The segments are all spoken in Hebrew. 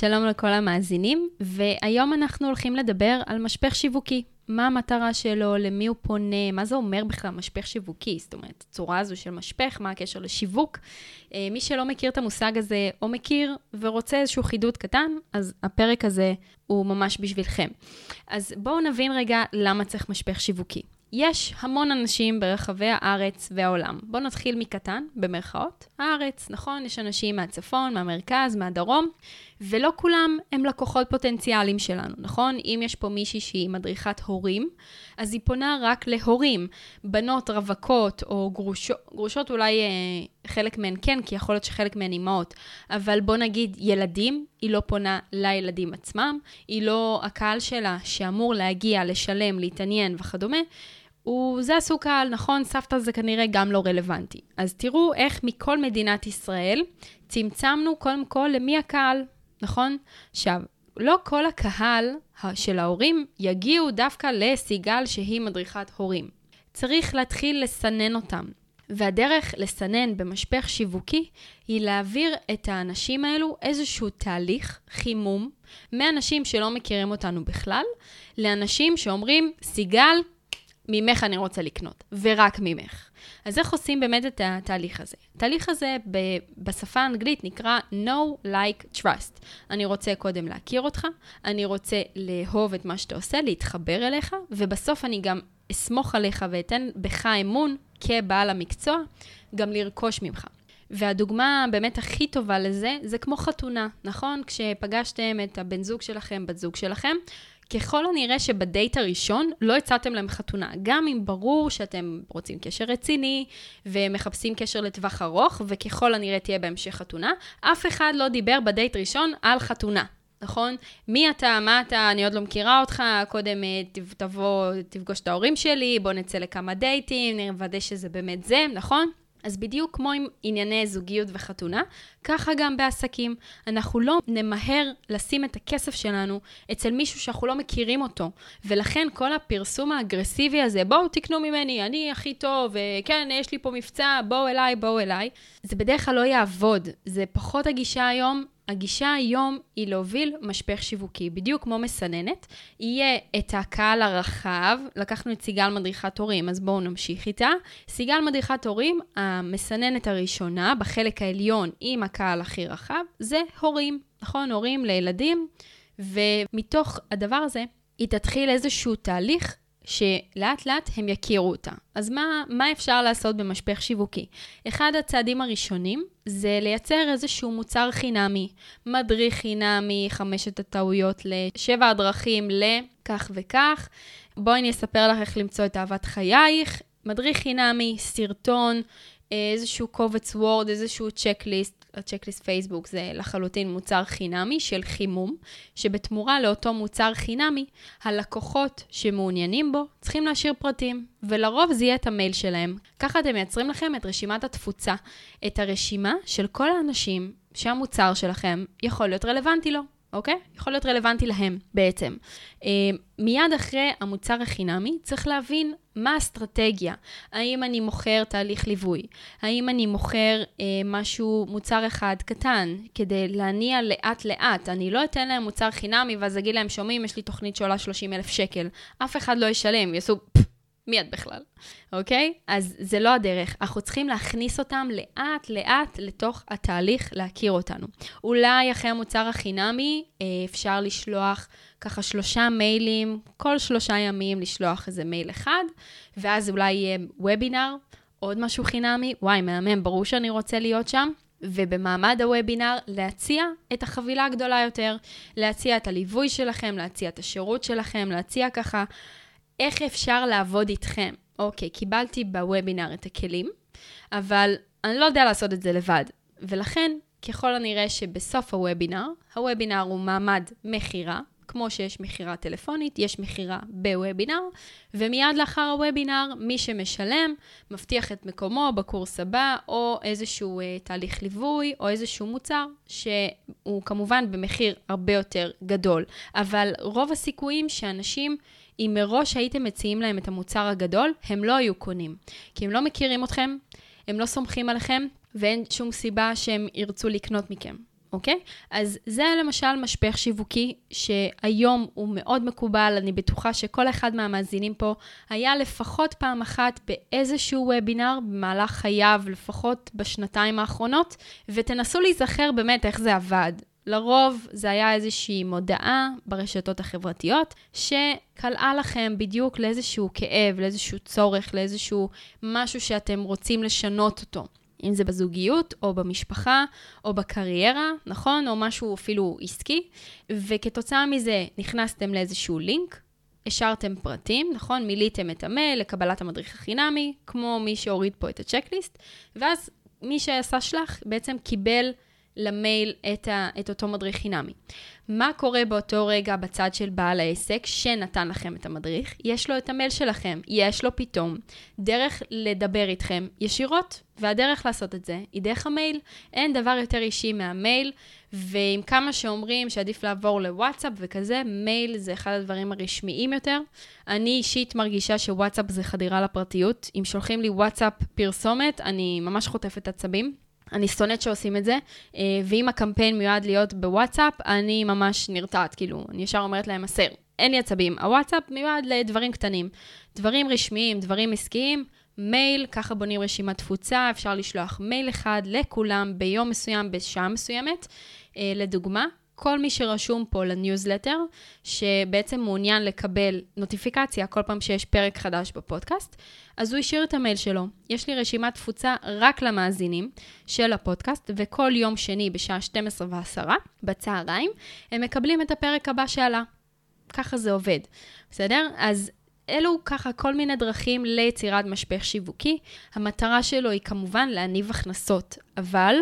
שלום לכל המאזינים, והיום אנחנו הולכים לדבר על משפך שיווקי. מה המטרה שלו, למי הוא פונה, מה זה אומר בכלל משפך שיווקי, זאת אומרת, הצורה הזו של משפך, מה הקשר לשיווק. אה, מי שלא מכיר את המושג הזה, או מכיר ורוצה איזשהו חידוד קטן, אז הפרק הזה הוא ממש בשבילכם. אז בואו נבין רגע למה צריך משפך שיווקי. יש המון אנשים ברחבי הארץ והעולם. בואו נתחיל מקטן, במרכאות. הארץ, נכון? יש אנשים מהצפון, מהמרכז, מהדרום, ולא כולם הם לקוחות פוטנציאליים שלנו, נכון? אם יש פה מישהי שהיא מדריכת הורים, אז היא פונה רק להורים, בנות רווקות או גרושות, גרושות אולי אה, חלק מהן כן, כי יכול להיות שחלק מהן אימהות, אבל בוא נגיד ילדים, היא לא פונה לילדים עצמם, היא לא הקהל שלה שאמור להגיע, לשלם, להתעניין וכדומה. הוא, זה הסוג קהל, נכון? סבתא זה כנראה גם לא רלוונטי. אז תראו איך מכל מדינת ישראל צמצמנו קודם כל למי הקהל, נכון? עכשיו, לא כל הקהל של ההורים יגיעו דווקא לסיגל שהיא מדריכת הורים. צריך להתחיל לסנן אותם. והדרך לסנן במשפך שיווקי היא להעביר את האנשים האלו איזשהו תהליך חימום מאנשים שלא מכירים אותנו בכלל, לאנשים שאומרים, סיגל, ממך אני רוצה לקנות, ורק ממך. אז איך עושים באמת את התהליך הזה? התהליך הזה ב- בשפה האנגלית נקרא know, like, trust. אני רוצה קודם להכיר אותך, אני רוצה לאהוב את מה שאתה עושה, להתחבר אליך, ובסוף אני גם אסמוך עליך ואתן בך אמון כבעל המקצוע, גם לרכוש ממך. והדוגמה באמת הכי טובה לזה, זה כמו חתונה, נכון? כשפגשתם את הבן זוג שלכם, בת זוג שלכם, ככל הנראה שבדייט הראשון לא הצעתם להם חתונה. גם אם ברור שאתם רוצים קשר רציני ומחפשים קשר לטווח ארוך, וככל הנראה תהיה בהמשך חתונה, אף אחד לא דיבר בדייט ראשון על חתונה. נכון? מי אתה, מה אתה, אני עוד לא מכירה אותך, קודם אה, תבוא, תפגוש את ההורים שלי, בוא נצא לכמה דייטים, נוודא שזה באמת זה, נכון? אז בדיוק כמו עם ענייני זוגיות וחתונה, ככה גם בעסקים. אנחנו לא נמהר לשים את הכסף שלנו אצל מישהו שאנחנו לא מכירים אותו. ולכן כל הפרסום האגרסיבי הזה, בואו תקנו ממני, אני הכי טוב, וכן, יש לי פה מבצע, בואו אליי, בואו אליי, זה בדרך כלל לא יעבוד. זה פחות הגישה היום, הגישה היום היא להוביל משפך שיווקי, בדיוק כמו מסננת. יהיה את הקהל הרחב, לקחנו את סיגל מדריכת הורים, אז בואו נמשיך איתה. סיגל מדריכת הורים, המסננת הראשונה, בחלק העליון עם הקהל הכי רחב, זה הורים, נכון? הורים לילדים, ומתוך הדבר הזה, היא תתחיל איזשהו תהליך שלאט לאט הם יכירו אותה. אז מה, מה אפשר לעשות במשפך שיווקי? אחד הצעדים הראשונים זה לייצר איזשהו מוצר חינמי, מדריך חינמי, חמשת הטעויות לשבע הדרכים לכך וכך. בואי אני אספר לך איך למצוא את אהבת חייך, מדריך חינמי, סרטון, איזשהו קובץ וורד, איזשהו צ'קליסט, הצ'קליסט פייסבוק זה לחלוטין מוצר חינמי של חימום, שבתמורה לאותו מוצר חינמי, הלקוחות שמעוניינים בו צריכים להשאיר פרטים, ולרוב זה יהיה את המייל שלהם. ככה אתם מייצרים לכם את רשימת התפוצה, את הרשימה של כל האנשים שהמוצר שלכם יכול להיות רלוונטי לו. אוקיי? יכול להיות רלוונטי להם בעצם. אה, מיד אחרי המוצר החינמי צריך להבין מה האסטרטגיה. האם אני מוכר תהליך ליווי? האם אני מוכר אה, משהו, מוצר אחד קטן, כדי להניע לאט לאט? אני לא אתן להם מוצר חינמי ואז אגיד להם, שומעים, יש לי תוכנית שעולה 30 אלף שקל. אף אחד לא ישלם, יעשו... מי את בכלל, אוקיי? אז זה לא הדרך. אנחנו צריכים להכניס אותם לאט-לאט לתוך התהליך להכיר אותנו. אולי אחרי המוצר החינמי אה, אפשר לשלוח ככה שלושה מיילים, כל שלושה ימים לשלוח איזה מייל אחד, ואז אולי יהיה וובינר, עוד משהו חינמי. וואי, מהמם, ברור שאני רוצה להיות שם. ובמעמד הוובינר להציע את החבילה הגדולה יותר, להציע את הליווי שלכם, להציע את השירות שלכם, להציע ככה איך אפשר לעבוד איתכם. אוקיי, קיבלתי בוובינר את הכלים, אבל אני לא יודע לעשות את זה לבד. ולכן, ככל הנראה שבסוף הוובינר, הוובינר הוא מעמד מכירה, כמו שיש מכירה טלפונית, יש מכירה בוובינר, ומיד לאחר הוובינר, מי שמשלם, מבטיח את מקומו בקורס הבא, או איזשהו אה, תהליך ליווי, או איזשהו מוצר, שהוא כמובן במחיר הרבה יותר גדול. אבל רוב הסיכויים שאנשים... אם מראש הייתם מציעים להם את המוצר הגדול, הם לא היו קונים. כי הם לא מכירים אתכם, הם לא סומכים עליכם, ואין שום סיבה שהם ירצו לקנות מכם. אוקיי? אז זה למשל משפך שיווקי שהיום הוא מאוד מקובל, אני בטוחה שכל אחד מהמאזינים פה היה לפחות פעם אחת באיזשהו וובינר במהלך חייו, לפחות בשנתיים האחרונות, ותנסו להיזכר באמת איך זה עבד. לרוב זה היה איזושהי מודעה ברשתות החברתיות שקלעה לכם בדיוק לאיזשהו כאב, לאיזשהו צורך, לאיזשהו משהו שאתם רוצים לשנות אותו. אם זה בזוגיות, או במשפחה, או בקריירה, נכון? או משהו אפילו עסקי, וכתוצאה מזה נכנסתם לאיזשהו לינק, השארתם פרטים, נכון? מילאתם את המייל לקבלת המדריך החינמי, כמו מי שהוריד פה את הצ'קליסט, ואז מי שעשה שלח בעצם קיבל למייל את, ה, את אותו מדריך חינמי. מה קורה באותו רגע בצד של בעל העסק שנתן לכם את המדריך? יש לו את המייל שלכם, יש לו פתאום דרך לדבר איתכם ישירות, והדרך לעשות את זה היא דרך המייל. אין דבר יותר אישי מהמייל, ועם כמה שאומרים שעדיף לעבור לוואטסאפ וכזה, מייל זה אחד הדברים הרשמיים יותר. אני אישית מרגישה שוואטסאפ זה חדירה לפרטיות. אם שולחים לי וואטסאפ פרסומת, אני ממש חוטפת עצבים. אני שונאת שעושים את זה, אה, ואם הקמפיין מיועד להיות בוואטסאפ, אני ממש נרתעת, כאילו, אני ישר אומרת להם, הסר. אין לי עצבים. הוואטסאפ מיועד לדברים קטנים. דברים רשמיים, דברים עסקיים, מייל, ככה בונים רשימת תפוצה, אפשר לשלוח מייל אחד לכולם ביום מסוים, בשעה מסוימת. אה, לדוגמה, כל מי שרשום פה לניוזלטר, שבעצם מעוניין לקבל נוטיפיקציה כל פעם שיש פרק חדש בפודקאסט, אז הוא השאיר את המייל שלו. יש לי רשימת תפוצה רק למאזינים של הפודקאסט, וכל יום שני בשעה 12 ו-10 בצהריים, הם מקבלים את הפרק הבא שעלה. ככה זה עובד, בסדר? אז אלו ככה כל מיני דרכים ליצירת משפך שיווקי. המטרה שלו היא כמובן להניב הכנסות, אבל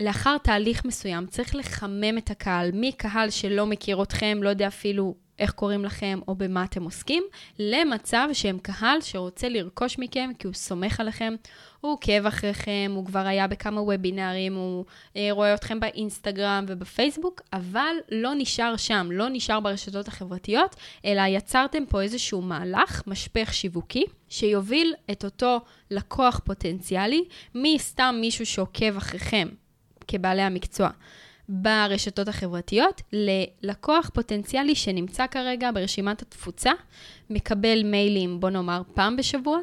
לאחר תהליך מסוים צריך לחמם את הקהל. מקהל שלא מכיר אתכם, לא יודע אפילו איך קוראים לכם או במה אתם עוסקים, למצב שהם קהל שרוצה לרכוש מכם כי הוא סומך עליכם, הוא עוקב אחריכם, הוא כבר היה בכמה וובינארים, הוא אה, רואה אתכם באינסטגרם ובפייסבוק, אבל לא נשאר שם, לא נשאר ברשתות החברתיות, אלא יצרתם פה איזשהו מהלך, משפך שיווקי, שיוביל את אותו לקוח פוטנציאלי מסתם מישהו שעוקב אחריכם כבעלי המקצוע. ברשתות החברתיות ללקוח פוטנציאלי שנמצא כרגע ברשימת התפוצה, מקבל מיילים, בוא נאמר, פעם בשבוע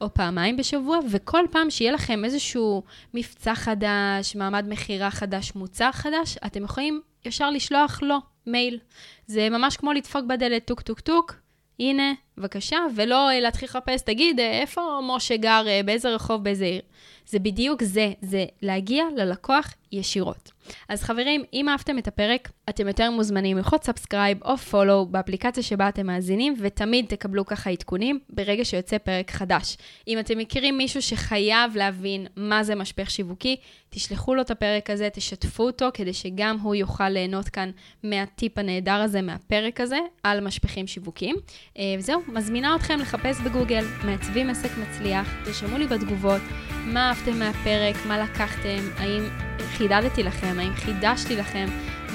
או פעמיים בשבוע, וכל פעם שיהיה לכם איזשהו מבצע חדש, מעמד מכירה חדש, מוצר חדש, אתם יכולים ישר לשלוח לו מייל. זה ממש כמו לדפוק בדלת טוק טוק טוק, הנה, בבקשה, ולא להתחיל לחפש, תגיד, איפה משה גר, באיזה רחוב, באיזה עיר. זה בדיוק זה, זה להגיע ללקוח ישירות. אז חברים, אם אהבתם את הפרק, אתם יותר ממוזמנים ללחוץ subscribe או follow באפליקציה שבה אתם מאזינים, ותמיד תקבלו ככה עדכונים ברגע שיוצא פרק חדש. אם אתם מכירים מישהו שחייב להבין מה זה משפך שיווקי, תשלחו לו את הפרק הזה, תשתפו אותו, כדי שגם הוא יוכל ליהנות כאן מהטיפ הנהדר הזה, מהפרק הזה, על משפכים שיווקיים. אה, וזהו, מזמינה אתכם לחפש בגוגל, מעצבים עסק מצליח, תרשמו לי בתגובות מה אהבתם מהפרק, מה לקחתם, האם חידדתי לכם, האם חידשתי לכם?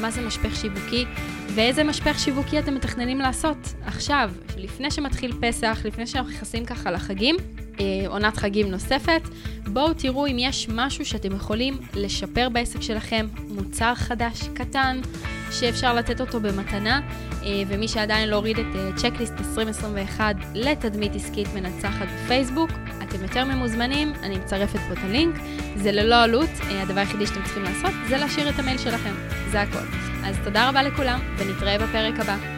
מה זה משפך שיווקי, ואיזה משפך שיווקי אתם מתכננים לעשות עכשיו, לפני שמתחיל פסח, לפני שאנחנו נכנסים ככה לחגים, אה, עונת חגים נוספת, בואו תראו אם יש משהו שאתם יכולים לשפר בעסק שלכם, מוצר חדש, קטן, שאפשר לתת אותו במתנה, אה, ומי שעדיין לא הוריד את צ'קליסט אה, 2021 לתדמית עסקית מנצחת בפייסבוק, אתם יותר ממוזמנים, אני מצרפת פה את הלינק, זה ללא עלות, אה, הדבר היחידי שאתם צריכים לעשות זה להשאיר את המייל שלכם, זה הכל. אז תודה רבה לכולם, ונתראה בפרק הבא.